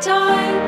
time.